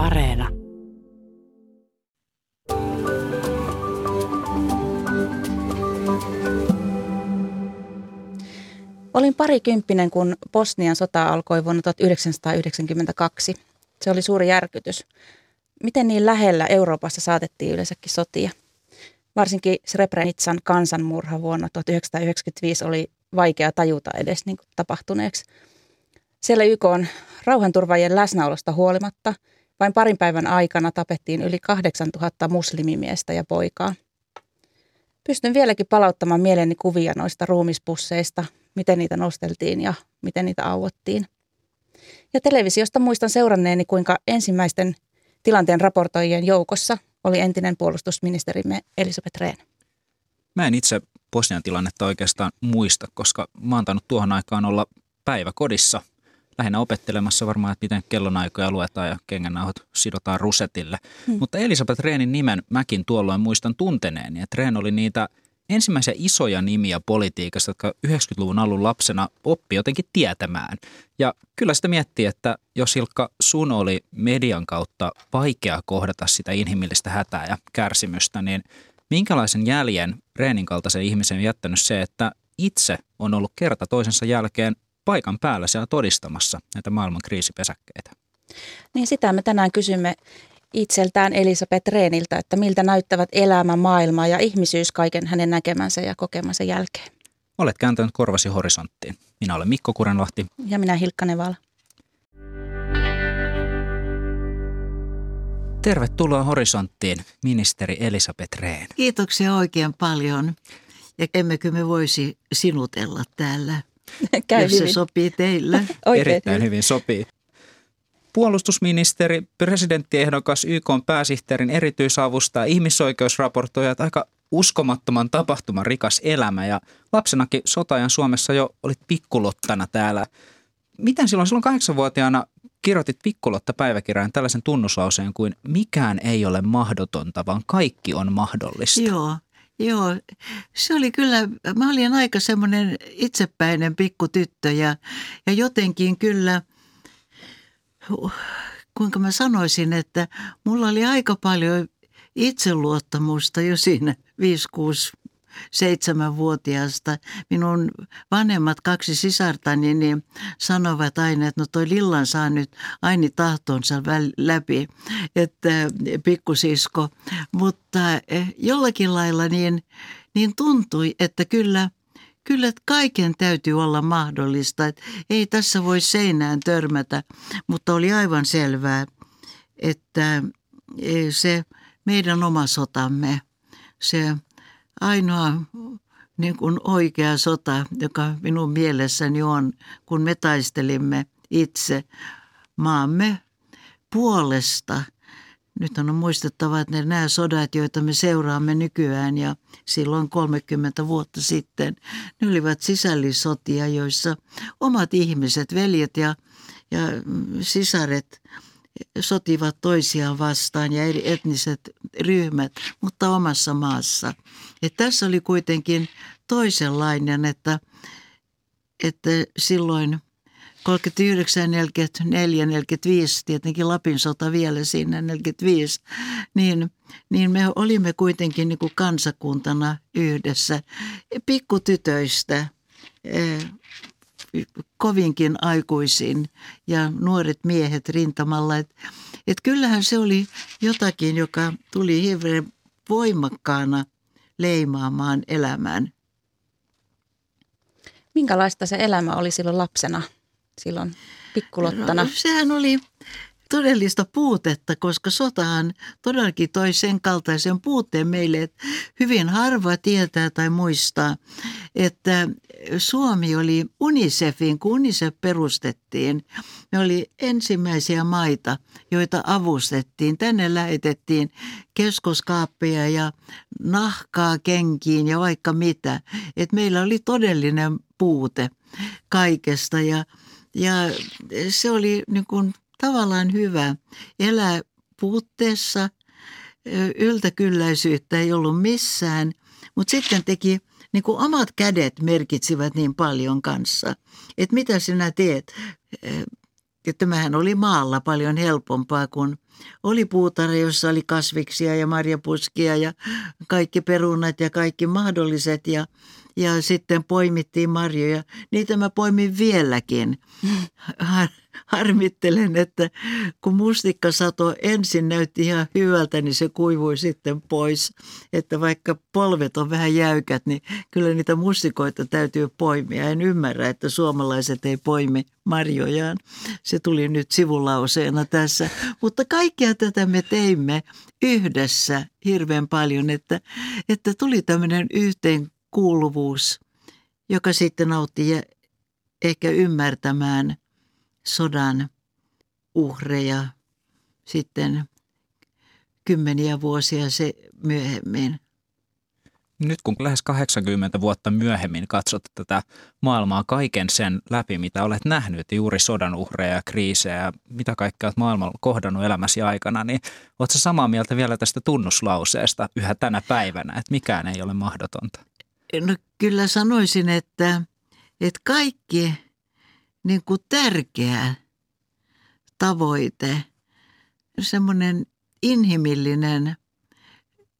Areena. Olin parikymppinen, kun Bosnian sota alkoi vuonna 1992. Se oli suuri järkytys. Miten niin lähellä Euroopassa saatettiin yleensäkin sotia? Varsinkin Srebrenitsan kansanmurha vuonna 1995 oli vaikea tajuta edes niin tapahtuneeksi. Siellä YK on rauhanturvaajien läsnäolosta huolimatta vain parin päivän aikana tapettiin yli 8000 muslimimiestä ja poikaa. Pystyn vieläkin palauttamaan mieleeni kuvia noista ruumispusseista, miten niitä nosteltiin ja miten niitä auottiin. Ja televisiosta muistan seuranneeni, kuinka ensimmäisten tilanteen raportoijien joukossa oli entinen puolustusministerimme Elisabeth Rehn. Mä en itse Bosnian tilannetta oikeastaan muista, koska mä oon tuohon aikaan olla päiväkodissa lähinnä opettelemassa varmaan, että miten kellonaikoja luetaan ja kengännauhat sidotaan rusetille. Hmm. Mutta Elisabeth Rehnin nimen mäkin tuolloin muistan tunteneeni, että Rehn oli niitä ensimmäisiä isoja nimiä politiikasta, jotka 90-luvun alun lapsena oppi jotenkin tietämään. Ja kyllä sitä miettii, että jos Ilkka sun oli median kautta vaikea kohdata sitä inhimillistä hätää ja kärsimystä, niin minkälaisen jäljen Reenin kaltaisen ihmisen on jättänyt se, että itse on ollut kerta toisensa jälkeen paikan päällä siellä todistamassa näitä maailman kriisipesäkkeitä? Niin sitä me tänään kysymme itseltään Elisabeth Reeniltä, että miltä näyttävät elämä, maailma ja ihmisyys kaiken hänen näkemänsä ja kokemansa jälkeen. Olet kääntänyt korvasi horisonttiin. Minä olen Mikko Kurenlahti. Ja minä Hilkka Nevala. Tervetuloa Horisonttiin, ministeri Elisabeth Rehn. Kiitoksia oikein paljon. Ja emmekö me voisi sinutella täällä, Käy jos hyvin. se sopii teille. Oikein Erittäin hyvin sopii. Puolustusministeri, presidenttiehdokas, YK pääsihteerin erityisavustaja, ihmisoikeusraportoijat, aika uskomattoman tapahtuman rikas elämä ja lapsenakin sotajan Suomessa jo olit pikkulottana täällä. Miten silloin, silloin kahdeksanvuotiaana kirjoitit pikkulotta päiväkirjaan tällaisen tunnuslauseen kuin mikään ei ole mahdotonta, vaan kaikki on mahdollista. Joo, joo. Se oli kyllä, mä olin aika semmoinen itsepäinen pikkutyttö ja, ja jotenkin kyllä, kuinka mä sanoisin, että mulla oli aika paljon itseluottamusta jo siinä 5, 6, seitsemänvuotiaasta. Minun vanhemmat kaksi sisartani niin sanovat aina, että no toi Lillan saa nyt aini tahtonsa läpi, että pikkusisko. Mutta eh, jollakin lailla niin, niin tuntui, että kyllä, kyllä että kaiken täytyy olla mahdollista. Että ei tässä voi seinään törmätä, mutta oli aivan selvää, että eh, se meidän oma sotamme, se ainoa niin kuin oikea sota, joka minun mielessäni on, kun me taistelimme itse maamme puolesta. Nyt on muistettava, että nämä sodat, joita me seuraamme nykyään ja silloin 30 vuotta sitten, ne olivat sisällissotia, joissa omat ihmiset, veljet ja, ja sisaret sotivat toisiaan vastaan ja eri etniset ryhmät, mutta omassa maassa. Et tässä oli kuitenkin toisenlainen, että, että silloin 39, 44, 45, tietenkin Lapin sota vielä siinä 45, niin, niin me olimme kuitenkin niin kuin kansakuntana yhdessä pikkutytöistä kovinkin aikuisiin ja nuoret miehet rintamalla. Että et kyllähän se oli jotakin, joka tuli hirveän voimakkaana leimaamaan elämään. Minkälaista se elämä oli silloin lapsena, silloin pikkulottana? No, sehän oli todellista puutetta, koska sotahan todellakin toi sen kaltaisen puutteen meille, että hyvin harva tietää tai muistaa, että Suomi oli UNICEFin, kun UNICEF perustettiin. Me oli ensimmäisiä maita, joita avustettiin. Tänne lähetettiin keskoskaappeja ja nahkaa kenkiin ja vaikka mitä. Et meillä oli todellinen puute kaikesta ja, ja se oli niin kuin tavallaan hyvä elää puutteessa. Yltäkylläisyyttä ei ollut missään, mutta sitten teki niin kuin omat kädet merkitsivät niin paljon kanssa, että mitä sinä teet. ja tämähän oli maalla paljon helpompaa, kun oli puutarha, jossa oli kasviksia ja marjapuskia ja kaikki perunat ja kaikki mahdolliset ja, ja sitten poimittiin marjoja. Niitä mä poimin vieläkin. Har, harmittelen, että kun mustikkasato ensin näytti ihan hyvältä, niin se kuivui sitten pois. Että vaikka polvet on vähän jäykät, niin kyllä niitä mustikoita täytyy poimia. En ymmärrä, että suomalaiset ei poimi marjojaan. Se tuli nyt sivulauseena tässä. Mutta kaikkea tätä me teimme yhdessä hirveän paljon, että, että tuli tämmöinen yhteenkuuluvuus, joka sitten autti ehkä ymmärtämään sodan uhreja sitten kymmeniä vuosia se myöhemmin. Nyt kun lähes 80 vuotta myöhemmin katsot tätä maailmaa kaiken sen läpi, mitä olet nähnyt, juuri sodan uhreja ja kriisejä, mitä kaikkea olet maailmalla kohdannut elämäsi aikana, niin oletko samaa mieltä vielä tästä tunnuslauseesta yhä tänä päivänä, että mikään ei ole mahdotonta? No kyllä sanoisin, että, että kaikki niin kuin tärkeä tavoite, semmoinen inhimillinen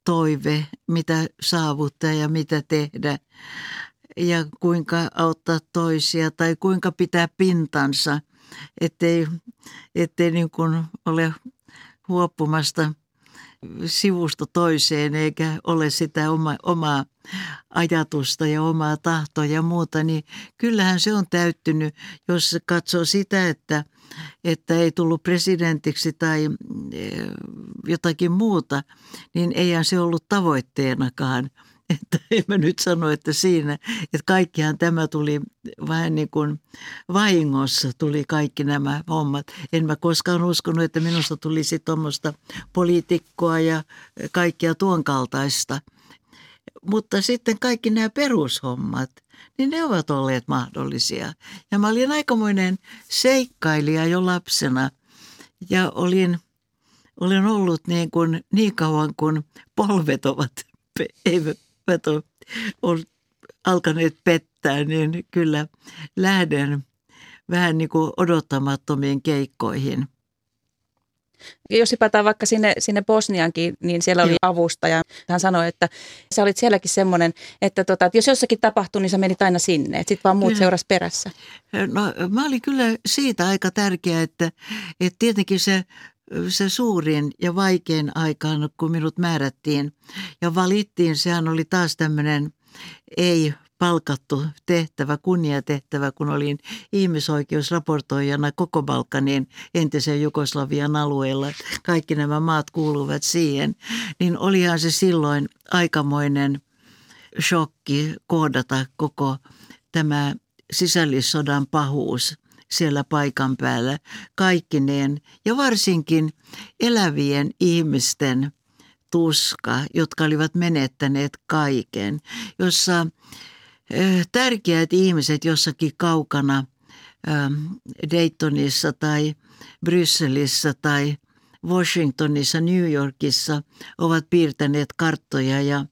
toive, mitä saavuttaa ja mitä tehdä. Ja kuinka auttaa toisia tai kuinka pitää pintansa, ettei, ettei niin kuin ole huoppumasta sivusta toiseen eikä ole sitä oma, omaa ajatusta ja omaa tahtoa ja muuta, niin kyllähän se on täyttynyt, jos katsoo sitä, että, että ei tullut presidentiksi tai eh, jotakin muuta, niin eihän se ollut tavoitteenakaan – että en mä nyt sano, että siinä, että kaikkihan tämä tuli vähän niin kuin vahingossa tuli kaikki nämä hommat. En mä koskaan uskonut, että minusta tulisi tuommoista poliitikkoa ja kaikkia tuon kaltaista. Mutta sitten kaikki nämä perushommat, niin ne ovat olleet mahdollisia. Ja mä olin aikamoinen seikkailija jo lapsena ja olin, olin ollut niin, kuin, niin kauan kuin polvet ovat eivät on, on alkaneet pettää, niin kyllä lähden vähän niin kuin odottamattomiin keikkoihin. Jos hypätään vaikka sinne, sinne Bosniankin, niin siellä oli avustaja. Hän sanoi, että sä olit sielläkin semmoinen, että, tota, että jos jossakin tapahtui, niin sä menit aina sinne. Sitten vaan muut seurasi perässä. No mä olin kyllä siitä aika tärkeä, että, että tietenkin se se suurin ja vaikein aikaan, kun minut määrättiin ja valittiin, sehän oli taas tämmöinen ei palkattu tehtävä, kunniatehtävä, kun olin ihmisoikeusraportoijana koko Balkanin entisen Jugoslavian alueella. Kaikki nämä maat kuuluvat siihen. Niin olihan se silloin aikamoinen shokki koodata koko tämä sisällissodan pahuus siellä paikan päällä kaikkineen ja varsinkin elävien ihmisten tuska, jotka olivat menettäneet kaiken, jossa tärkeät ihmiset jossakin kaukana Daytonissa tai Brysselissä tai Washingtonissa, New Yorkissa ovat piirtäneet karttoja ja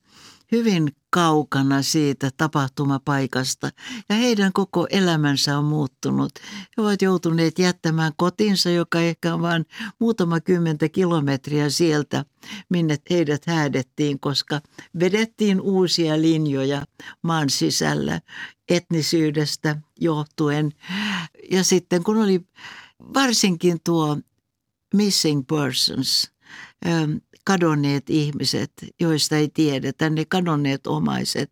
hyvin kaukana siitä tapahtumapaikasta ja heidän koko elämänsä on muuttunut. He ovat joutuneet jättämään kotinsa, joka ehkä on vain muutama kymmentä kilometriä sieltä, minne heidät häädettiin, koska vedettiin uusia linjoja maan sisällä etnisyydestä johtuen. Ja sitten kun oli varsinkin tuo missing persons, kadonneet ihmiset, joista ei tiedetä, ne kadonneet omaiset.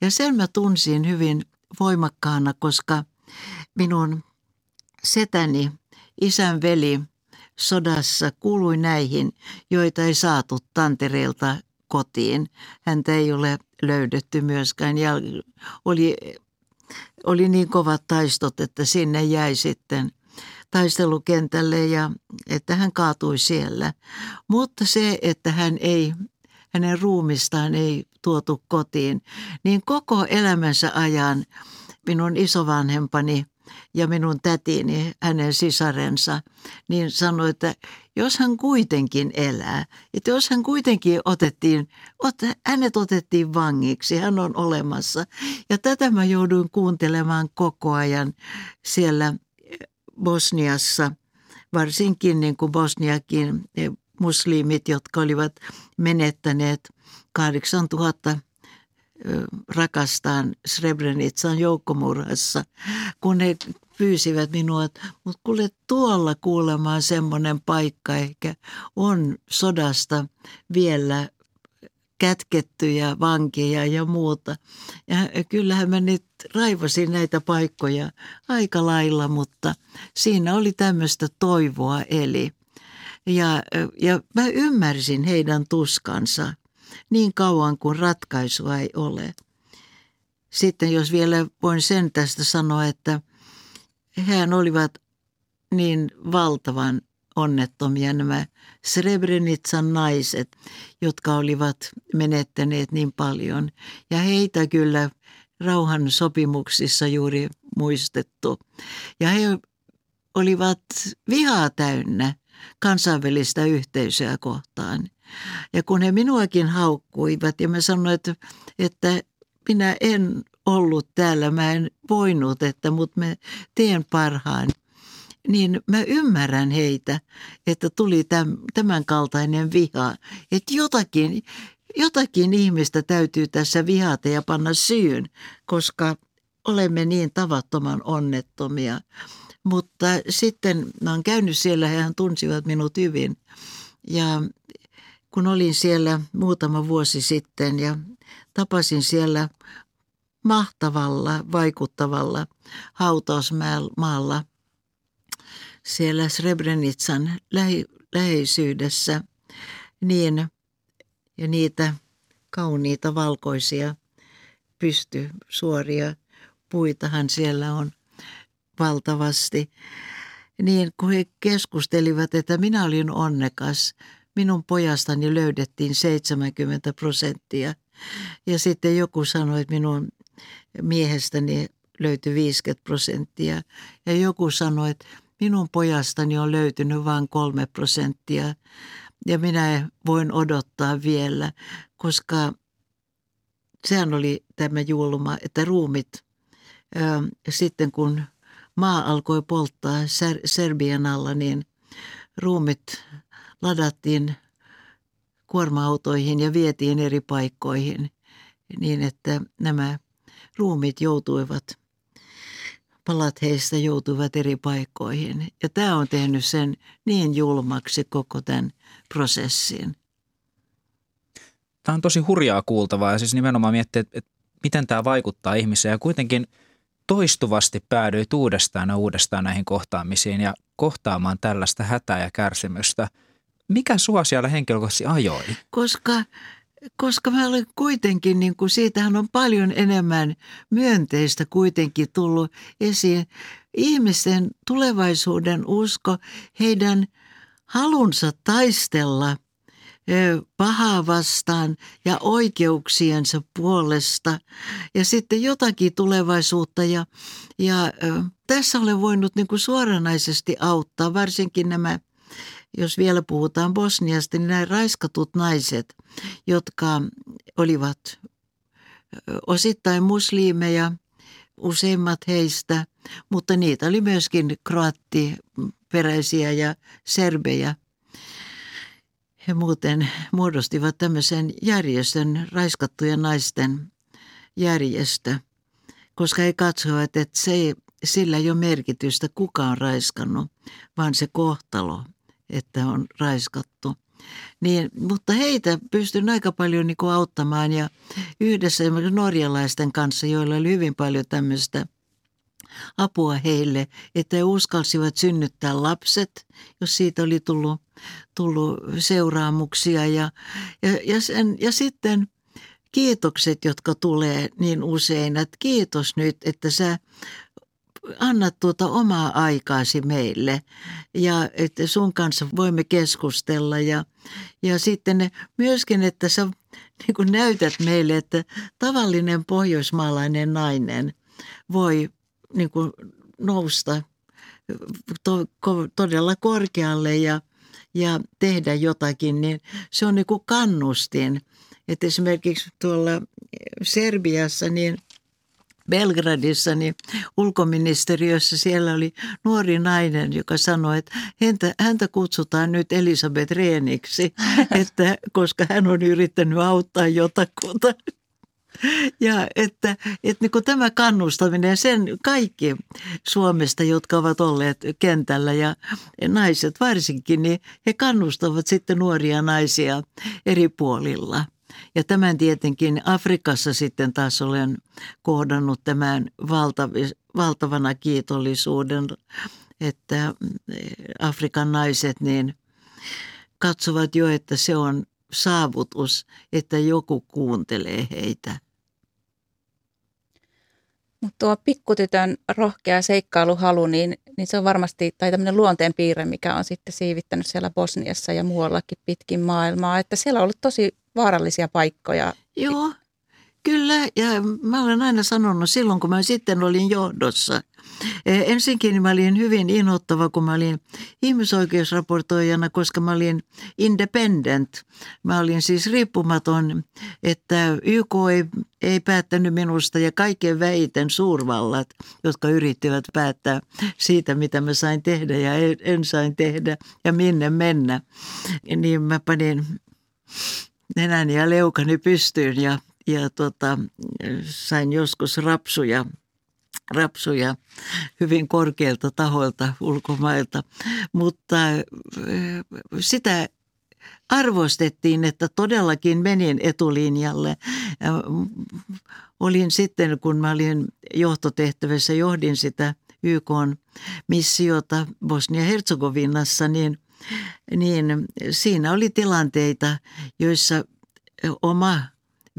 Ja sen mä tunsin hyvin voimakkaana, koska minun setäni, isän veli sodassa kuului näihin, joita ei saatu Tantereelta kotiin. Häntä ei ole löydetty myöskään ja oli, oli niin kovat taistot, että sinne jäi sitten taistelukentälle ja että hän kaatui siellä. Mutta se, että hän ei, hänen ruumistaan ei tuotu kotiin, niin koko elämänsä ajan minun isovanhempani ja minun tätini, hänen sisarensa, niin sanoi, että jos hän kuitenkin elää, että jos hän kuitenkin otettiin, hänet otettiin vangiksi, hän on olemassa. Ja tätä mä jouduin kuuntelemaan koko ajan siellä Bosniassa, varsinkin niin kuin Bosniakin muslimit, jotka olivat menettäneet 8000 rakastaan Srebrenitsan joukkomurhassa, kun he pyysivät minua, mutta kuule tuolla kuulemaan semmoinen paikka ehkä on sodasta vielä kätkettyjä vankeja ja muuta. Ja kyllähän mä nyt raivasin näitä paikkoja aika lailla, mutta siinä oli tämmöistä toivoa eli. Ja, ja mä ymmärsin heidän tuskansa niin kauan kuin ratkaisua ei ole. Sitten jos vielä voin sen tästä sanoa, että hän olivat niin valtavan onnettomia nämä Srebrenitsan naiset, jotka olivat menettäneet niin paljon. Ja heitä kyllä rauhan sopimuksissa juuri muistettu. Ja he olivat vihaa täynnä kansainvälistä yhteisöä kohtaan. Ja kun he minuakin haukkuivat ja mä sanoin, että, että minä en ollut täällä, mä en voinut, että mutta mä teen parhaan, niin mä ymmärrän heitä, että tuli tämän kaltainen viha, että jotakin, jotakin ihmistä täytyy tässä vihata ja panna syyn, koska olemme niin tavattoman onnettomia. Mutta sitten mä oon käynyt siellä, hän tunsivat minut hyvin. Ja kun olin siellä muutama vuosi sitten ja tapasin siellä mahtavalla, vaikuttavalla hautausmaalla siellä Srebrenitsan läheisyydessä niin, ja niitä kauniita valkoisia pysty suoria puitahan siellä on valtavasti. Niin kun he keskustelivat, että minä olin onnekas, minun pojastani löydettiin 70 prosenttia. Ja sitten joku sanoi, että minun miehestäni löytyi 50 prosenttia. Ja joku sanoi, että minun pojastani on löytynyt vain kolme prosenttia. Ja minä voin odottaa vielä, koska sehän oli tämä julma, että ruumit sitten kun maa alkoi polttaa Ser- Serbian alla, niin ruumit ladattiin kuorma-autoihin ja vietiin eri paikkoihin niin, että nämä ruumit joutuivat, palat heistä joutuivat eri paikkoihin. Ja tämä on tehnyt sen niin julmaksi koko tämän prosessin. Tämä on tosi hurjaa kuultavaa ja siis nimenomaan miettiä, että, että miten tämä vaikuttaa ihmiseen ja kuitenkin toistuvasti päädyit uudestaan ja uudestaan näihin kohtaamisiin ja kohtaamaan tällaista hätää ja kärsimystä – mikä sua siellä henkilökohtaisesti ajoi? Koska, koska mä olen kuitenkin, niin kuin siitähän on paljon enemmän myönteistä kuitenkin tullut esiin. Ihmisten tulevaisuuden usko, heidän halunsa taistella pahaa vastaan ja oikeuksiensa puolesta ja sitten jotakin tulevaisuutta. Ja, ja tässä olen voinut niin kuin suoranaisesti auttaa, varsinkin nämä jos vielä puhutaan Bosniasta, niin nämä raiskatut naiset, jotka olivat osittain muslimeja, useimmat heistä, mutta niitä oli myöskin kroattiperäisiä ja serbejä. He muuten muodostivat tämmöisen järjestön, raiskattujen naisten järjestö, koska he katsoivat, että se, sillä ei ole merkitystä, kuka on raiskannut, vaan se kohtalo – että on raiskattu. Niin, mutta heitä pystyn aika paljon niin kuin auttamaan ja yhdessä norjalaisten kanssa, joilla oli hyvin paljon tämmöistä apua heille, että he uskalsivat synnyttää lapset, jos siitä oli tullut, tullut seuraamuksia. Ja, ja, ja, sen, ja sitten kiitokset, jotka tulee niin usein, että kiitos nyt, että sä anna tuota omaa aikaasi meille. Ja että sun kanssa voimme keskustella. Ja, ja sitten myöskin, että sä niin kuin näytät meille, että tavallinen pohjoismaalainen nainen voi niin kuin nousta to, todella korkealle ja, ja tehdä jotakin, niin se on niin kuin kannustin. Että esimerkiksi tuolla Serbiassa niin Belgradissa, niin ulkoministeriössä siellä oli nuori nainen, joka sanoi, että häntä, häntä kutsutaan nyt Elisabeth Reeniksi, että, koska hän on yrittänyt auttaa jotakuta. Ja että, että niin kuin tämä kannustaminen, sen kaikki Suomesta, jotka ovat olleet kentällä ja naiset varsinkin, niin he kannustavat sitten nuoria naisia eri puolilla. Ja tämän tietenkin Afrikassa sitten taas olen kohdannut tämän valtavana kiitollisuuden, että Afrikan naiset niin katsovat jo, että se on saavutus, että joku kuuntelee heitä. Mutta tuo pikkutytön rohkea seikkailuhalu, niin, niin se on varmasti, tai tämmöinen luonteen piirre, mikä on sitten siivittänyt siellä Bosniassa ja muuallakin pitkin maailmaa, että siellä on ollut tosi vaarallisia paikkoja. Joo, kyllä. Ja mä olen aina sanonut silloin, kun mä sitten olin johdossa, Eh, ensinkin mä olin hyvin inhottava, kun mä olin ihmisoikeusraportoijana, koska mä olin independent. Mä olin siis riippumaton, että YK ei, ei päättänyt minusta ja kaikkein väiten suurvallat, jotka yrittivät päättää siitä, mitä mä sain tehdä ja en, en sain tehdä ja minne mennä. Niin mä panin nenäni ja leukani pystyyn ja, ja tota, sain joskus rapsuja – rapsuja hyvin korkeilta tahoilta ulkomailta, mutta sitä arvostettiin, että todellakin menin etulinjalle. Olin sitten, kun mä olin johtotehtävässä, johdin sitä YK missiota Bosnia-Herzegovinassa, niin, niin siinä oli tilanteita, joissa oma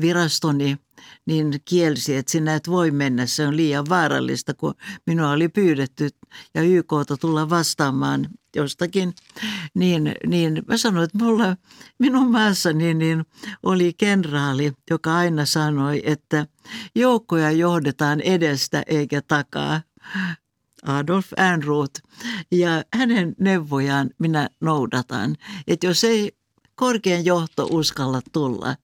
virastoni – niin kielsi, että sinä et voi mennä, se on liian vaarallista, kun minua oli pyydetty ja YKta tulla vastaamaan jostakin, niin, niin mä sanoin, että mulla, minun maassani niin oli kenraali, joka aina sanoi, että joukkoja johdetaan edestä eikä takaa. Adolf Ehrnroth. Ja hänen neuvojaan minä noudatan. Että jos ei korkean johto uskalla tulla,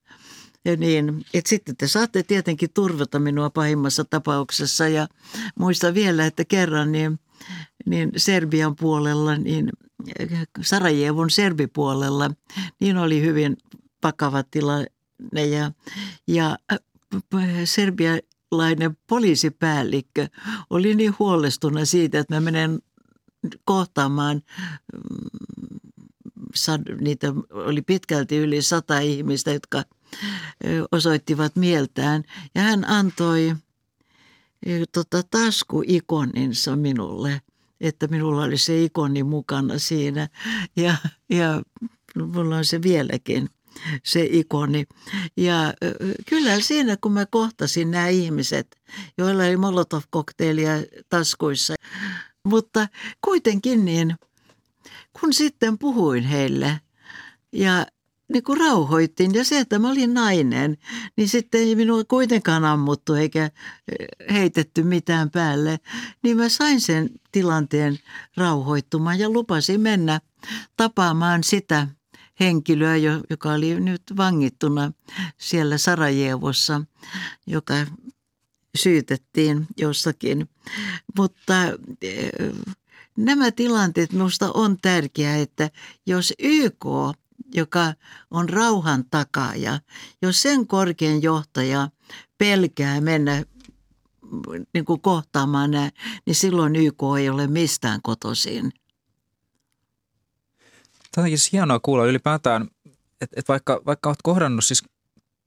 ja niin, että sitten te saatte tietenkin turvata minua pahimmassa tapauksessa. Ja muista vielä, että kerran niin, niin Serbian puolella, niin Sarajevon serbipuolella, niin oli hyvin vakava tilanne. Ja, ja äh, serbialainen poliisipäällikkö oli niin huolestunut siitä, että mä menen kohtaamaan mm, niitä oli pitkälti yli sata ihmistä, jotka osoittivat mieltään. Ja hän antoi tota, taskuikoninsa minulle, että minulla oli se ikoni mukana siinä. Ja, ja mulla on se vieläkin se ikoni. Ja kyllä siinä, kun mä kohtasin nämä ihmiset, joilla oli Molotov-kokteilia taskuissa, mutta kuitenkin niin, kun sitten puhuin heille ja niin kuin rauhoittiin. Ja se, että mä olin nainen, niin sitten ei minua kuitenkaan ammuttu eikä eh, heitetty mitään päälle. Niin mä sain sen tilanteen rauhoittumaan ja lupasin mennä tapaamaan sitä henkilöä, joka oli nyt vangittuna siellä Sarajevossa, joka syytettiin jossakin. Mutta eh, nämä tilanteet minusta on tärkeää, että jos YK joka on rauhan takaaja, jos sen korkein johtaja pelkää mennä niin kuin kohtaamaan nämä, niin silloin YK ei ole mistään kotoisin. Tämä on siis hienoa kuulla ylipäätään, että, että vaikka, vaikka olet kohdannut siis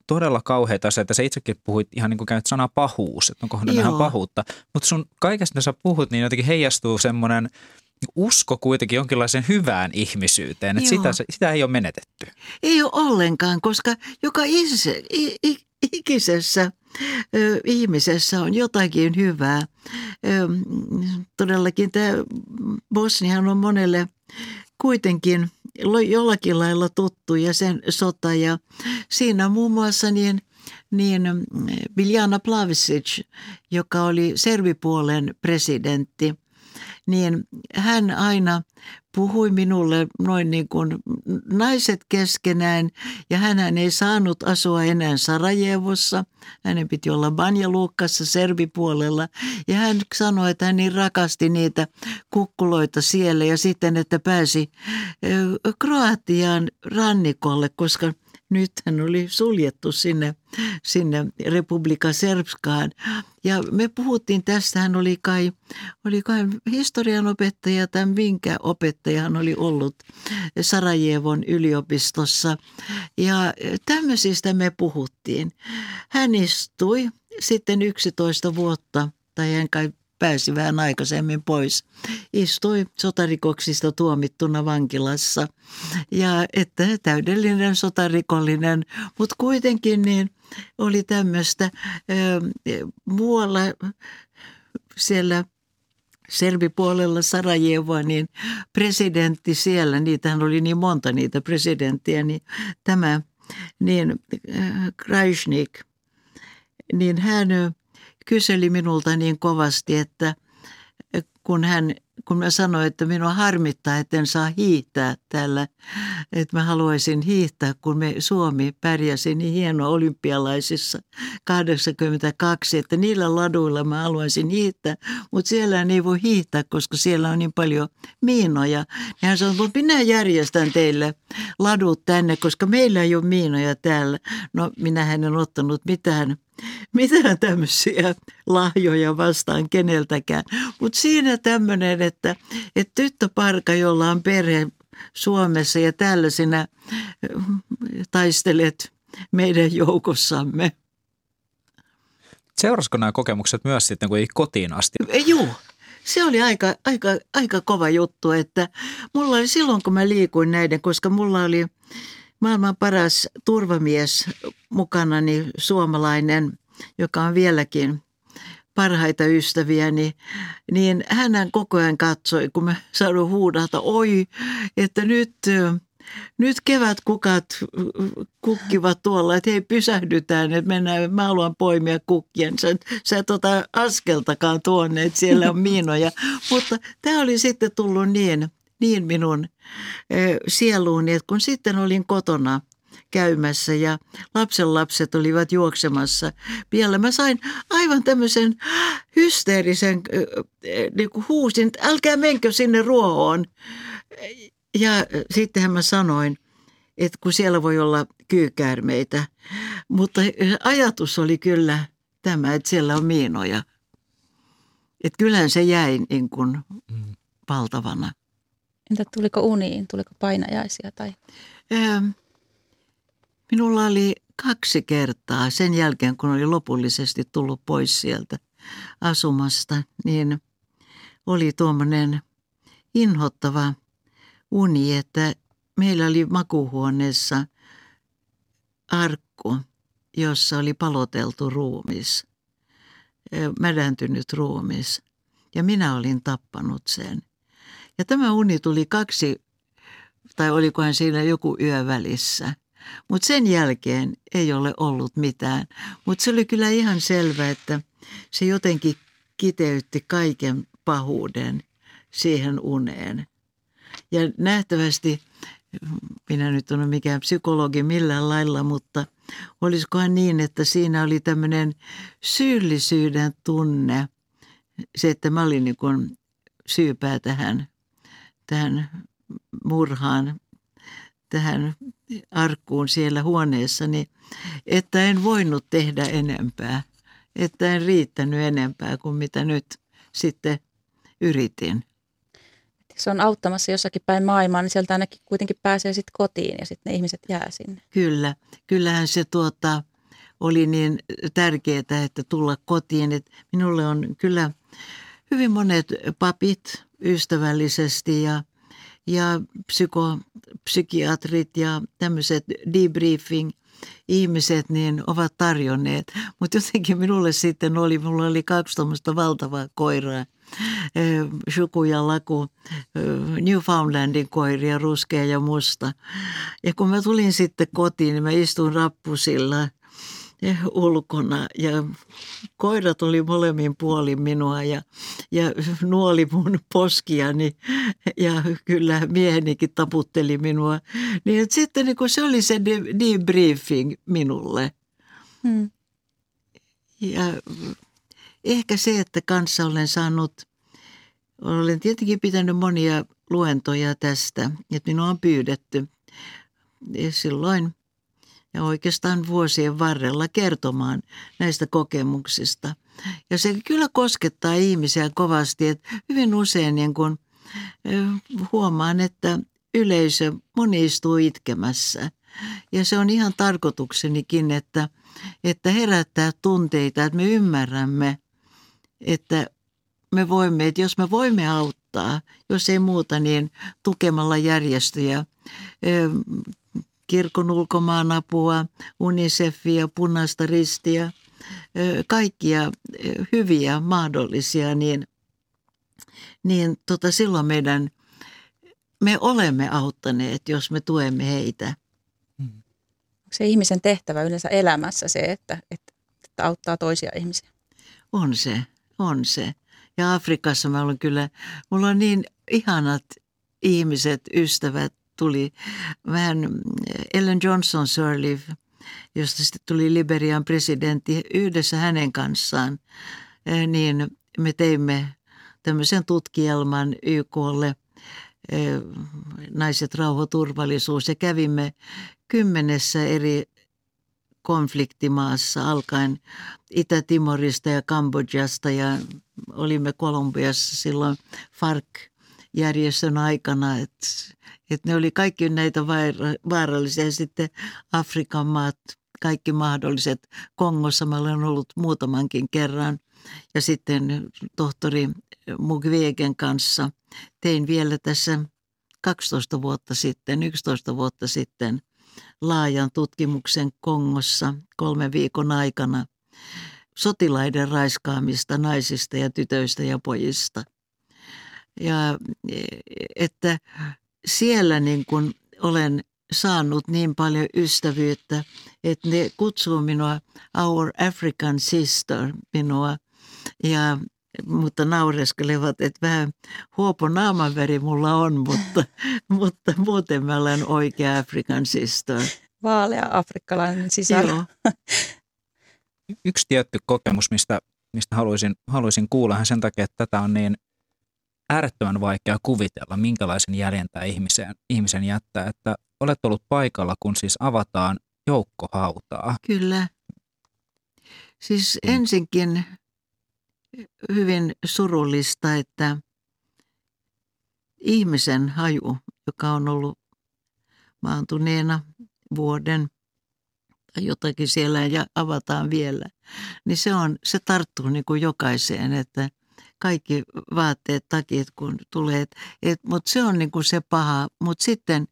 todella kauheita asioita. Sä itsekin puhuit ihan niin kuin käyt sanaa pahuus, että on kohdannut ihan pahuutta. Mutta sun kaikesta, mitä sä puhut, niin jotenkin heijastuu semmoinen – usko kuitenkin jonkinlaiseen hyvään ihmisyyteen, että sitä, sitä ei ole menetetty. Ei ole ollenkaan, koska joka itse, ikisessä ö, ihmisessä on jotakin hyvää. Ö, todellakin tämä Bosniahan on monelle kuitenkin jollakin lailla tuttu ja sen sota ja siinä muun muassa niin niin Biljana Plavisic, joka oli servipuolen presidentti – niin hän aina puhui minulle noin niin kuin naiset keskenään ja hän ei saanut asua enää Sarajevossa. Hänen piti olla Banja Luukkassa serbipuolella ja hän sanoi, että hän niin rakasti niitä kukkuloita siellä ja sitten, että pääsi Kroatiaan rannikolle, koska nyt hän oli suljettu sinne, sinne Republika Serbskaan. Ja me puhuttiin tästä, hän oli kai, oli kai historian opettaja tai minkä opettaja hän oli ollut Sarajevon yliopistossa. Ja tämmöisistä me puhuttiin. Hän istui sitten 11 vuotta, tai hän kai pääsi vähän aikaisemmin pois. Istui sotarikoksista tuomittuna vankilassa ja että täydellinen sotarikollinen, mutta kuitenkin niin oli tämmöistä muualla siellä Serbipuolella Sarajevoa, niin presidentti siellä, niitähän oli niin monta niitä presidenttiä, niin tämä, niin Krajšnik, niin hän kyseli minulta niin kovasti, että kun hän kun mä sanoin, että minua harmittaa, että en saa hiihtää täällä, että mä haluaisin hiihtää, kun me Suomi pärjäsi niin hieno olympialaisissa 82, että niillä laduilla mä haluaisin hiihtää, mutta siellä ei voi hiihtää, koska siellä on niin paljon miinoja. Ja hän sanoi, että minä järjestän teille ladut tänne, koska meillä ei ole miinoja täällä. No minä en ottanut mitään mitään tämmöisiä lahjoja vastaan keneltäkään. Mutta siinä tämmöinen, että, että tyttöparka, jolla on perhe Suomessa ja täällä sinä taistelet meidän joukossamme. Seurasiko nämä kokemukset myös sitten, kun ei kotiin asti? Joo, se oli aika, aika, aika kova juttu, että mulla oli silloin, kun mä liikuin näiden, koska mulla oli maailman paras turvamies mukanani, suomalainen, joka on vieläkin parhaita ystäviä, niin, niin hän koko ajan katsoi, kun mä sanoin huudata, oi, että nyt, nyt kevät kukat kukkivat tuolla, että hei pysähdytään, että mennään, mä haluan poimia kukkien. Sä, sä et ota askeltakaan tuonne, että siellä on miinoja. Mutta tämä oli sitten tullut niin, niin minun sieluuni, että kun sitten olin kotona – käymässä ja lapsenlapset olivat juoksemassa vielä. Mä sain aivan tämmöisen hysteerisen niin kuin huusin, että älkää menkö sinne ruohoon. Ja sittenhän mä sanoin, että kun siellä voi olla kyykäärmeitä, mutta ajatus oli kyllä tämä, että siellä on miinoja. Että kyllähän se jäi niin kuin mm. valtavana. Entä tuliko uniin? Tuliko painajaisia? Tai? Minulla oli kaksi kertaa sen jälkeen, kun oli lopullisesti tullut pois sieltä asumasta, niin oli tuommoinen inhottava uni, että meillä oli makuhuoneessa arkku, jossa oli paloteltu ruumis, mädäntynyt ruumis. Ja minä olin tappanut sen. Ja tämä uni tuli kaksi, tai olikohan siinä joku yö välissä. Mutta sen jälkeen ei ole ollut mitään. Mutta se oli kyllä ihan selvä, että se jotenkin kiteytti kaiken pahuuden siihen uneen. Ja nähtävästi, minä nyt en ole mikään psykologi millään lailla, mutta olisikohan niin, että siinä oli tämmöinen syyllisyyden tunne. Se, että mä olin niin syypää tähän, tähän murhaan, tähän arkkuun siellä huoneessa, niin että en voinut tehdä enempää. Että en riittänyt enempää kuin mitä nyt sitten yritin. Se on auttamassa jossakin päin maailmaa, niin sieltä ainakin kuitenkin pääsee sitten kotiin ja sitten ne ihmiset jää sinne. Kyllä, kyllähän se tuota, oli niin tärkeää, että tulla kotiin. Et minulle on kyllä hyvin monet papit ystävällisesti ja ja psyko, psykiatrit ja tämmöiset debriefing ihmiset niin ovat tarjonneet. Mutta jotenkin minulle sitten oli, mulla oli kaksi tuommoista valtavaa koiraa, Shuku ja Laku, Newfoundlandin koiria, ruskea ja musta. Ja kun mä tulin sitten kotiin, niin mä istuin rappusilla ulkona ja koirat oli molemmin puolin minua ja, ja nuoli mun poskiani ja kyllä miehenikin taputteli minua. Niin että sitten niin se oli se debriefing minulle. Hmm. Ja ehkä se, että kanssa olen saanut, olen tietenkin pitänyt monia luentoja tästä, että minua on pyydetty. Ja silloin ja oikeastaan vuosien varrella kertomaan näistä kokemuksista. Ja se kyllä koskettaa ihmisiä kovasti, että hyvin usein niin kun, huomaan, että yleisö moni istuu itkemässä. Ja se on ihan tarkoituksenikin, että, että herättää tunteita, että me ymmärrämme, että me voimme, että jos me voimme auttaa, jos ei muuta, niin tukemalla järjestöjä, kirkon ulkomaanapua, UNICEFia, punaista ristiä, kaikkia hyviä mahdollisia, niin, niin tota silloin meidän, me olemme auttaneet, jos me tuemme heitä. Onko se ihmisen tehtävä yleensä elämässä se, että, että, että auttaa toisia ihmisiä? On se, on se. Ja Afrikassa mä olen kyllä, mulla on niin ihanat ihmiset, ystävät, tuli vähän Ellen Johnson Sirleaf, josta sitten tuli Liberian presidentti yhdessä hänen kanssaan, eh, niin me teimme tämmöisen tutkielman YKlle eh, naiset, rauha, turvallisuus ja kävimme kymmenessä eri konfliktimaassa alkaen Itä-Timorista ja Kambodjasta ja olimme Kolumbiassa silloin FARC-järjestön aikana, että että ne oli kaikki näitä vaarallisia. Ja sitten Afrikan maat, kaikki mahdolliset. Kongossa mä olen ollut muutamankin kerran. Ja sitten tohtori Mugwegen kanssa tein vielä tässä 12 vuotta sitten, 11 vuotta sitten laajan tutkimuksen Kongossa kolmen viikon aikana sotilaiden raiskaamista naisista ja tytöistä ja pojista. Ja että siellä niin kuin olen saanut niin paljon ystävyyttä, että ne kutsuu minua Our African Sister minua. Ja, mutta naureskelevat, että vähän huopo naamanväri mulla on, mutta, mutta muuten mä olen oikea African Sister. Vaalea afrikkalainen sisar. Joo. Yksi tietty kokemus, mistä, mistä haluaisin, haluaisin kuulla sen takia, että tätä on niin äärettömän vaikea kuvitella, minkälaisen jäljen tämä ihmisen, ihmisen jättää. Että olet ollut paikalla, kun siis avataan joukkohautaa. Kyllä. Siis mm. ensinkin hyvin surullista, että ihmisen haju, joka on ollut maantuneena vuoden tai jotakin siellä ja avataan vielä, niin se, on, se tarttuu niin kuin jokaiseen, että – kaikki vaatteet, takit, kun tulee. Mutta se on niinku se paha. Mutta sitten,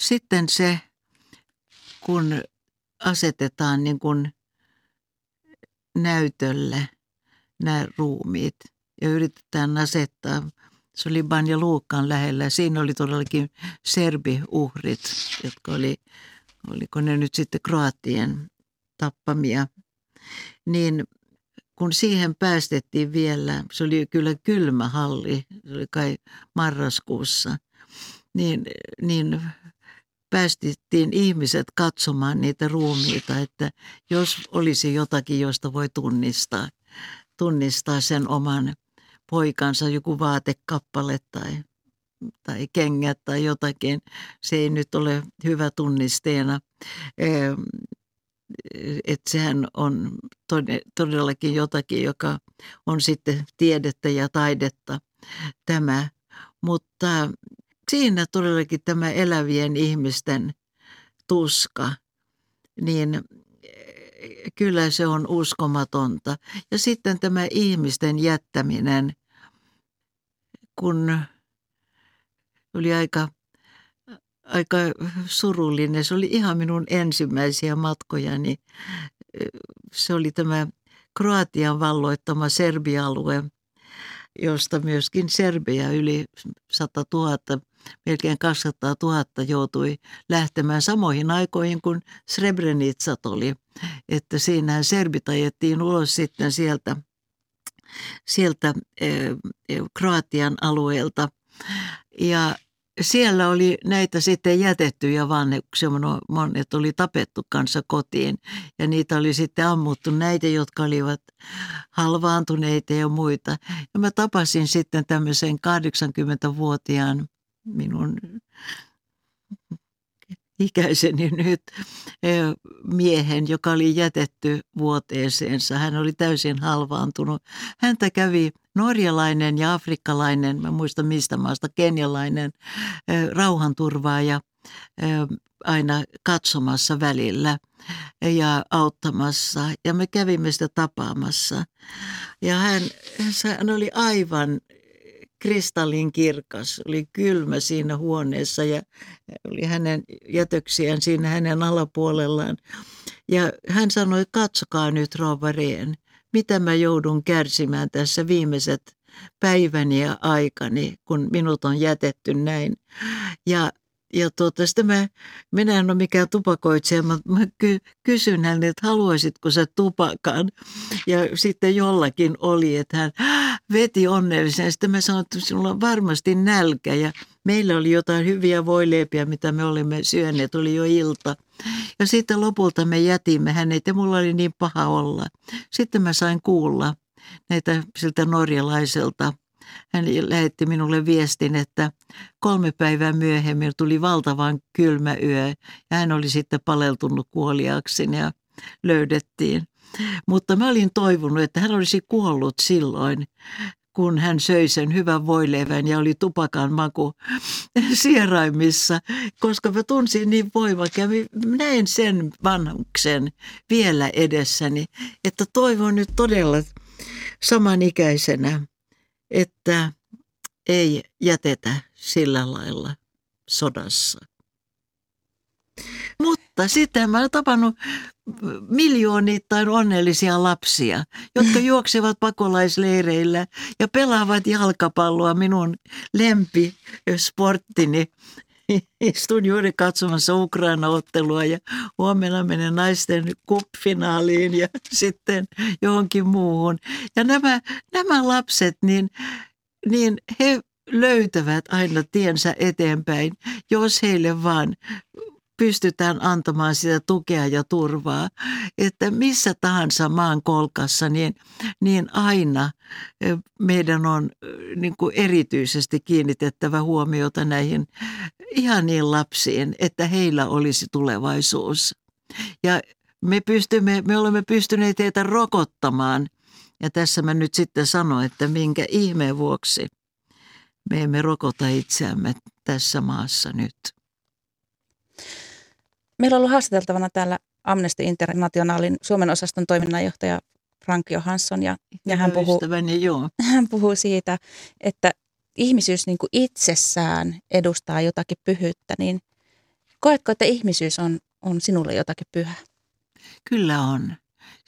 sitten se, kun asetetaan niin kuin näytölle nämä ruumiit ja yritetään asettaa. Se oli Banja Luukkaan lähellä. Siinä oli todellakin serbiuhrit, jotka oli, oliko ne nyt sitten kroatien tappamia. Niin kun siihen päästettiin vielä, se oli kyllä kylmä halli, se oli kai marraskuussa, niin, niin päästettiin ihmiset katsomaan niitä ruumiita, että jos olisi jotakin, josta voi tunnistaa, tunnistaa sen oman poikansa, joku vaatekappale tai, tai kengät tai jotakin, se ei nyt ole hyvä tunnisteena että sehän on todellakin jotakin, joka on sitten tiedettä ja taidetta tämä. Mutta siinä todellakin tämä elävien ihmisten tuska, niin kyllä se on uskomatonta. Ja sitten tämä ihmisten jättäminen, kun oli aika aika surullinen. Se oli ihan minun ensimmäisiä matkojani. Se oli tämä Kroatian valloittama Serbia-alue, josta myöskin Serbia yli 100 000, melkein 200 000 joutui lähtemään samoihin aikoihin, kun Srebrenitsat oli että siinähän serbit ajettiin ulos sitten sieltä, sieltä Kroatian alueelta. Ja siellä oli näitä sitten jätettyjä vanhuksia, monet oli tapettu kanssa kotiin ja niitä oli sitten ammuttu näitä, jotka olivat halvaantuneita ja muita. Ja mä tapasin sitten tämmöisen 80-vuotiaan minun ikäiseni nyt miehen, joka oli jätetty vuoteeseensa. Hän oli täysin halvaantunut. Häntä kävi norjalainen ja afrikkalainen, mä muistan mistä maasta, kenialainen rauhanturvaaja aina katsomassa välillä ja auttamassa. Ja me kävimme sitä tapaamassa. Ja hän, hän oli aivan kristallin kirkas, oli kylmä siinä huoneessa ja oli hänen jätöksiään siinä hänen alapuolellaan. Ja hän sanoi, katsokaa nyt rouva Reen, mitä mä joudun kärsimään tässä viimeiset päiväni ja aikani, kun minut on jätetty näin. Ja ja tuota, sitten mä, minä en ole mikään tupakoitsija, mutta mä ky, kysyn hänelle, että haluaisitko sä tupakan. Ja sitten jollakin oli, että hän veti onnellisen. Sitten mä sanoin, että sinulla on varmasti nälkä ja meillä oli jotain hyviä voileipiä, mitä me olimme syöneet, oli jo ilta. Ja sitten lopulta me jätimme hänet ja mulla oli niin paha olla. Sitten mä sain kuulla näitä siltä norjalaiselta hän lähetti minulle viestin, että kolme päivää myöhemmin tuli valtavan kylmä yö ja hän oli sitten paleltunut kuoliaksi ja löydettiin. Mutta mä olin toivonut, että hän olisi kuollut silloin, kun hän söi sen hyvän voileivän ja oli tupakan maku sieraimissa, koska mä tunsin niin voimakkaan. Näin sen vanhuksen vielä edessäni, että toivon nyt todella samanikäisenä, että ei jätetä sillä lailla sodassa. Mutta sitten mä olen tapannut miljoonittain onnellisia lapsia, jotka juoksevat pakolaisleireillä ja pelaavat jalkapalloa minun lempisporttini. Istun juuri katsomassa Ukraina-ottelua ja huomenna menen naisten kuppinaaliin ja sitten johonkin muuhun. Ja nämä, nämä lapset, niin, niin he löytävät aina tiensä eteenpäin, jos heille vaan pystytään antamaan sitä tukea ja turvaa. Että missä tahansa maan kolkassa, niin, niin aina meidän on niin kuin erityisesti kiinnitettävä huomiota näihin ihaniin lapsiin, että heillä olisi tulevaisuus. Ja me, pystymme, me olemme pystyneet heitä rokottamaan. Ja tässä mä nyt sitten sanon, että minkä ihmeen vuoksi me emme rokota itseämme tässä maassa nyt. Meillä on ollut haastateltavana täällä Amnesty Internationalin Suomen osaston toiminnanjohtaja Frank Johansson ja, ja hän, puhuu, joo. hän puhuu siitä, että ihmisyys niin kuin itsessään edustaa jotakin pyhyyttä, niin koetko, että ihmisyys on, on sinulle jotakin pyhää? Kyllä on.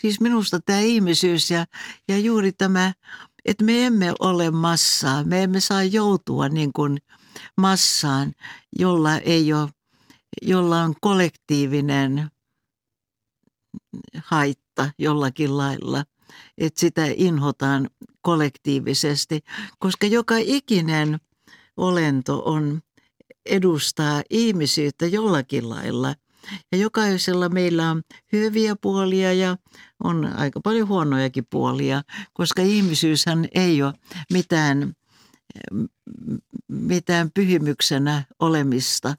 Siis minusta tämä ihmisyys ja, ja juuri tämä, että me emme ole massaa, me emme saa joutua niin kuin massaan, jolla ei ole jolla on kollektiivinen haitta jollakin lailla, että sitä inhotaan kollektiivisesti, koska joka ikinen olento on, edustaa ihmisyyttä jollakin lailla. Ja jokaisella meillä on hyviä puolia ja on aika paljon huonojakin puolia, koska ihmisyyshän ei ole mitään, mitään pyhimyksenä olemista,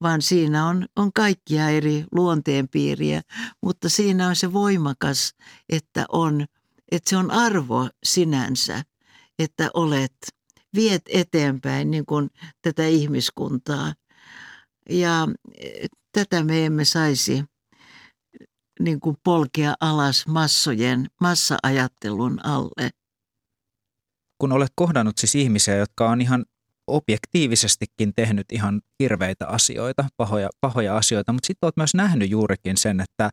vaan siinä on, on kaikkia eri luonteenpiiriä, mutta siinä on se voimakas, että, on, että se on arvo sinänsä, että olet, viet eteenpäin niin kuin tätä ihmiskuntaa. Ja e, tätä me emme saisi niin kuin polkea alas massojen, massa-ajattelun alle. Kun olet kohdannut siis ihmisiä, jotka on ihan objektiivisestikin tehnyt ihan hirveitä asioita, pahoja, pahoja asioita, mutta sitten olet myös nähnyt juurikin sen, että,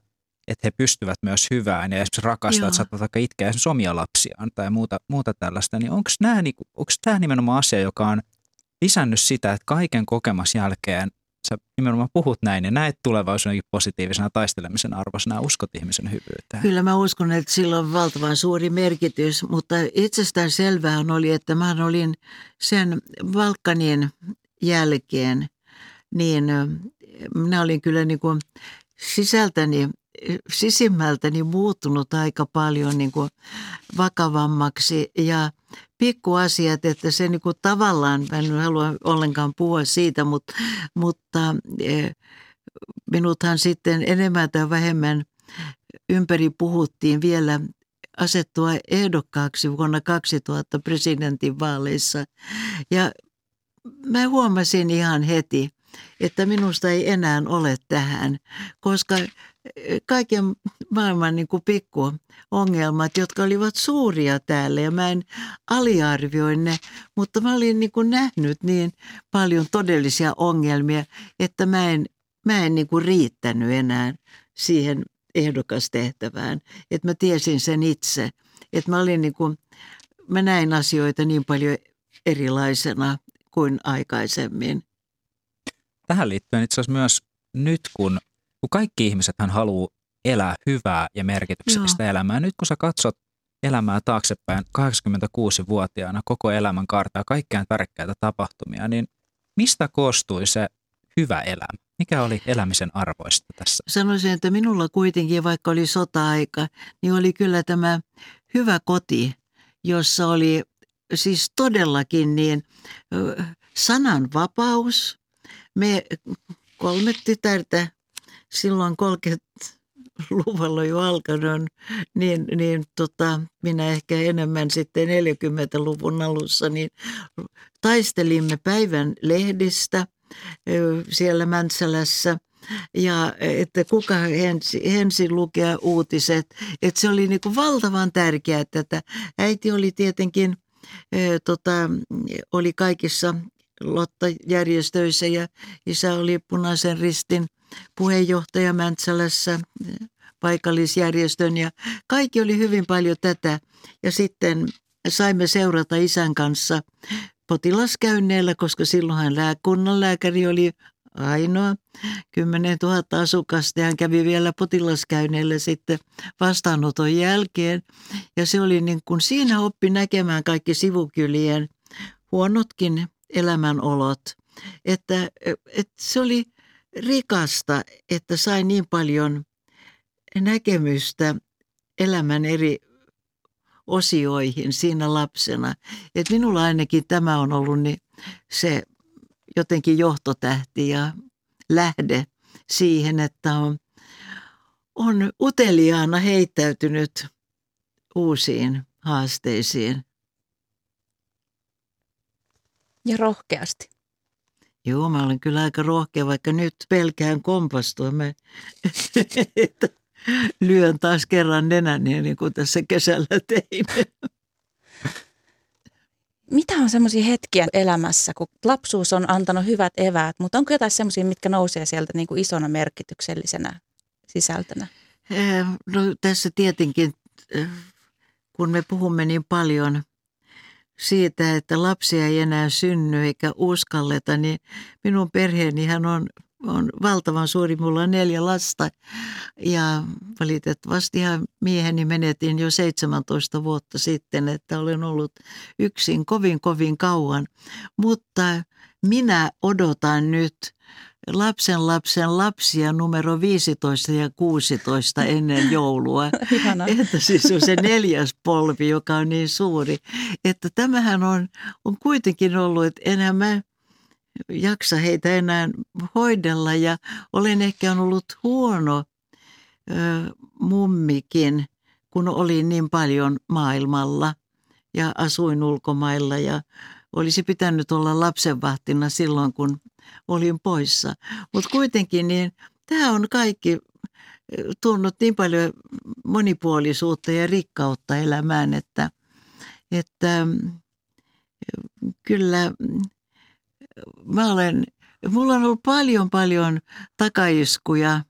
että he pystyvät myös hyvään ja esimerkiksi rakastavat, saattavat vaikka itkeä esimerkiksi omia lapsiaan tai muuta, muuta tällaista, niin onko tämä, niinku, onko tämä nimenomaan asia, joka on lisännyt sitä, että kaiken kokemas jälkeen sä nimenomaan puhut näin ja näet tulevaisuuden positiivisena taistelemisen arvoisena uskot ihmisen hyvyyteen. Kyllä mä uskon, että sillä on valtavan suuri merkitys, mutta itsestään selvää oli, että mä olin sen Valkanin jälkeen, niin minä olin kyllä niin kuin sisältäni sisimmältäni muuttunut aika paljon niin kuin vakavammaksi ja pikkuasiat, että se niin kuin tavallaan, mä en halua ollenkaan puhua siitä, mutta, mutta e, minuthan sitten enemmän tai vähemmän ympäri puhuttiin vielä asettua ehdokkaaksi vuonna 2000 presidentinvaaleissa. Ja mä huomasin ihan heti, että minusta ei enää ole tähän, koska kaiken maailman niin kuin ongelmat, jotka olivat suuria täällä ja mä en aliarvioi ne, mutta mä olin niin kuin nähnyt niin paljon todellisia ongelmia, että mä en, mä en niin kuin riittänyt enää siihen ehdokastehtävään. Että mä tiesin sen itse, että mä olin niin kuin, mä näin asioita niin paljon erilaisena kuin aikaisemmin. Tähän liittyen itse asiassa myös nyt, kun kun kaikki ihmiset hän haluaa elää hyvää ja merkityksellistä Joo. elämää. Nyt kun sä katsot elämää taaksepäin 86-vuotiaana, koko elämän kartaa, kaikkein värkkäitä tapahtumia, niin mistä koostui se hyvä elämä? Mikä oli elämisen arvoista tässä? Sanoisin, että minulla kuitenkin, vaikka oli sota-aika, niin oli kyllä tämä hyvä koti, jossa oli siis todellakin niin sananvapaus. Me kolme tytärtä silloin 30-luvulla jo alkanut, niin, niin tota, minä ehkä enemmän sitten 40-luvun alussa, niin taistelimme päivän lehdistä siellä Mäntsälässä – ja että kuka hensi, hensi lukea uutiset. Että se oli niin valtavan tärkeää, että äiti oli tietenkin, e, tota, oli kaikissa Lotta-järjestöissä ja isä oli punaisen ristin puheenjohtaja Mäntsälässä, paikallisjärjestön ja kaikki oli hyvin paljon tätä. Ja sitten saimme seurata isän kanssa potilaskäynneillä, koska silloinhan kunnanlääkäri oli ainoa 10 000 asukasta hän kävi vielä potilaskäynneillä sitten vastaanoton jälkeen. Ja se oli niin kuin siinä oppi näkemään kaikki sivukylien huonotkin elämänolot. Että, että se oli rikasta, että sai niin paljon näkemystä elämän eri osioihin siinä lapsena. Et minulla ainakin tämä on ollut niin se jotenkin johtotähti ja lähde siihen, että on, on uteliaana heittäytynyt uusiin haasteisiin. Ja rohkeasti. Joo, mä olen kyllä aika rohkea, vaikka nyt pelkään kompastua. Mä, lyön taas kerran nenäni, niin kuin tässä kesällä tein. Mitä on semmoisia hetkiä elämässä, kun lapsuus on antanut hyvät eväät, mutta onko jotain semmoisia, mitkä nousee sieltä niin kuin isona merkityksellisenä sisältönä? No tässä tietenkin, kun me puhumme niin paljon siitä, että lapsia ei enää synny eikä uskalleta, niin minun perheenihän on, on valtavan suuri. Mulla on neljä lasta ja valitettavasti ihan mieheni menetin jo 17 vuotta sitten, että olen ollut yksin kovin kovin kauan. Mutta minä odotan nyt lapsen lapsen lapsia numero 15 ja 16 ennen joulua. että siis on se neljäs polvi, joka on niin suuri. Että tämähän on, on kuitenkin ollut, että enää mä jaksa heitä enää hoidella ja olen ehkä ollut huono ö, mummikin, kun olin niin paljon maailmalla ja asuin ulkomailla ja olisi pitänyt olla lapsenvahtina silloin, kun olin poissa. Mutta kuitenkin niin tämä on kaikki eh, tuonut niin paljon monipuolisuutta ja rikkautta elämään, että, että eh, kyllä mä olen, mulla on ollut paljon paljon takaiskuja,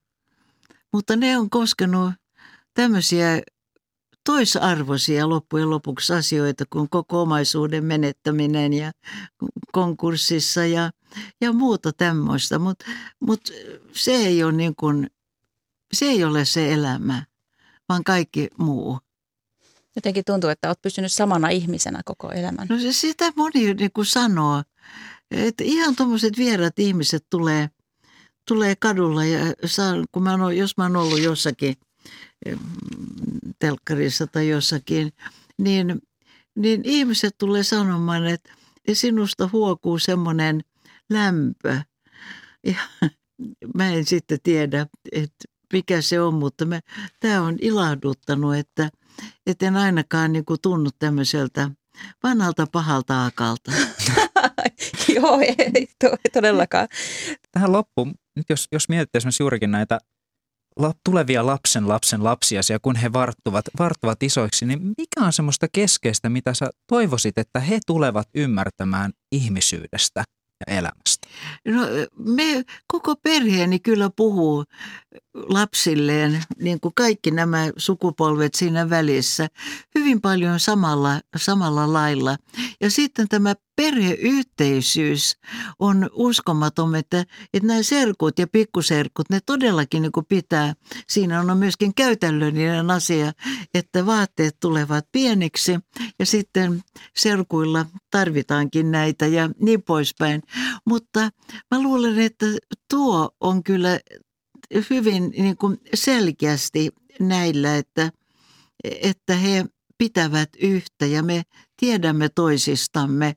mutta ne on koskenut tämmöisiä toisarvoisia loppujen lopuksi asioita kuin koko omaisuuden menettäminen ja konkurssissa ja ja muuta tämmöistä. Mutta mut se, ei ole niin kuin, se ei ole se elämä, vaan kaikki muu. Jotenkin tuntuu, että olet pysynyt samana ihmisenä koko elämän. No se, sitä moni niin kuin sanoo, että ihan tuommoiset vierat ihmiset tulee, tulee kadulla ja saan, kun mä oon, jos mä oon ollut jossakin telkkarissa tai jossakin, niin, niin ihmiset tulee sanomaan, että sinusta huokuu semmoinen lämpö. Ja mä en sitten tiedä, että mikä se on, mutta tämä on ilahduttanut, että – et en ainakaan niin kuin tunnu tämmöiseltä vanhalta pahalta akalta. Joo, ei todellakaan. Tähän loppuun, nyt jos, jos mietitte esimerkiksi juurikin näitä tulevia lapsen lapsen lapsia, kun he varttuvat, varttuvat isoiksi, niin mikä on semmoista keskeistä, mitä sä toivoisit, että he tulevat ymmärtämään ihmisyydestä ja elämästä? No me, koko perheeni kyllä puhuu lapsilleen, niin kuin kaikki nämä sukupolvet siinä välissä, hyvin paljon samalla, samalla lailla. Ja sitten tämä perheyhteisyys on uskomaton, että, että nämä serkut ja pikkuserkut, ne todellakin niin kuin pitää. Siinä on myöskin käytännöllinen asia, että vaatteet tulevat pieniksi ja sitten serkuilla tarvitaankin näitä ja niin poispäin. Mutta mä luulen, että tuo on kyllä hyvin niin kuin selkeästi näillä, että, että he pitävät yhtä ja me tiedämme toisistamme.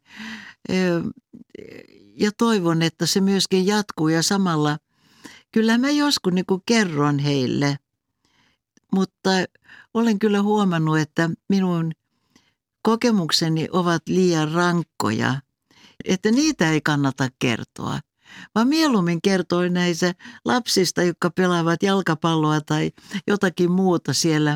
Ja toivon, että se myöskin jatkuu ja samalla kyllä mä joskus niin kuin kerron heille, mutta olen kyllä huomannut, että minun kokemukseni ovat liian rankkoja, että niitä ei kannata kertoa vaan mieluummin kertoi näistä lapsista, jotka pelaavat jalkapalloa tai jotakin muuta siellä,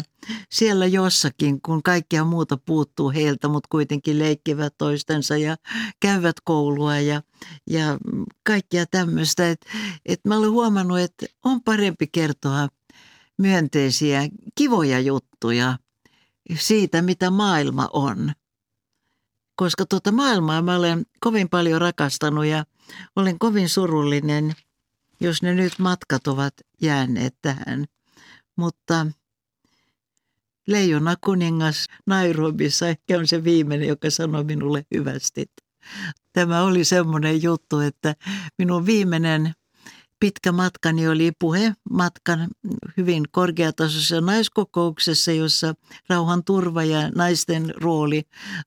siellä jossakin, kun kaikkia muuta puuttuu heiltä, mutta kuitenkin leikkivät toistensa ja käyvät koulua ja, ja kaikkia tämmöistä. Et, et mä olen huomannut, että on parempi kertoa myönteisiä, kivoja juttuja siitä, mitä maailma on. Koska tuota maailmaa mä olen kovin paljon rakastanut ja olen kovin surullinen, jos ne nyt matkat ovat jääneet tähän. Mutta Leijona kuningas Nairobissa ehkä on se viimeinen, joka sanoi minulle hyvästi. Tämä oli semmoinen juttu, että minun viimeinen pitkä matkani oli puhe matkan hyvin korkeatasoisessa naiskokouksessa, jossa rauhan turva ja naisten rooli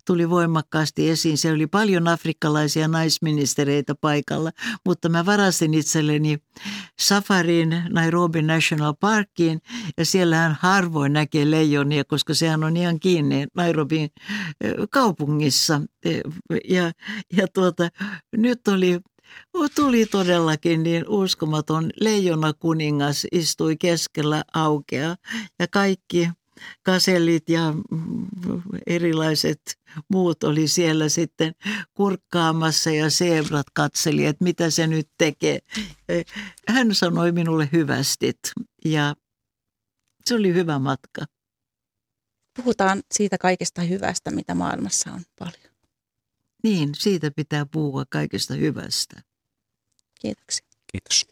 tuli voimakkaasti esiin. Se oli paljon afrikkalaisia naisministereitä paikalla, mutta mä varasin itselleni safarin Nairobi National Parkiin ja siellähän harvoin näkee leijonia, koska sehän on ihan kiinni Nairobin kaupungissa. Ja, ja tuota, nyt oli Tuli todellakin niin uskomaton leijona kuningas istui keskellä aukea ja kaikki kasellit ja erilaiset muut oli siellä sitten kurkkaamassa ja zebrat katseli, että mitä se nyt tekee. Hän sanoi minulle hyvästit ja se oli hyvä matka. Puhutaan siitä kaikesta hyvästä, mitä maailmassa on paljon. Niin, siitä pitää puhua kaikesta hyvästä. Kiitoksia. Kiitos.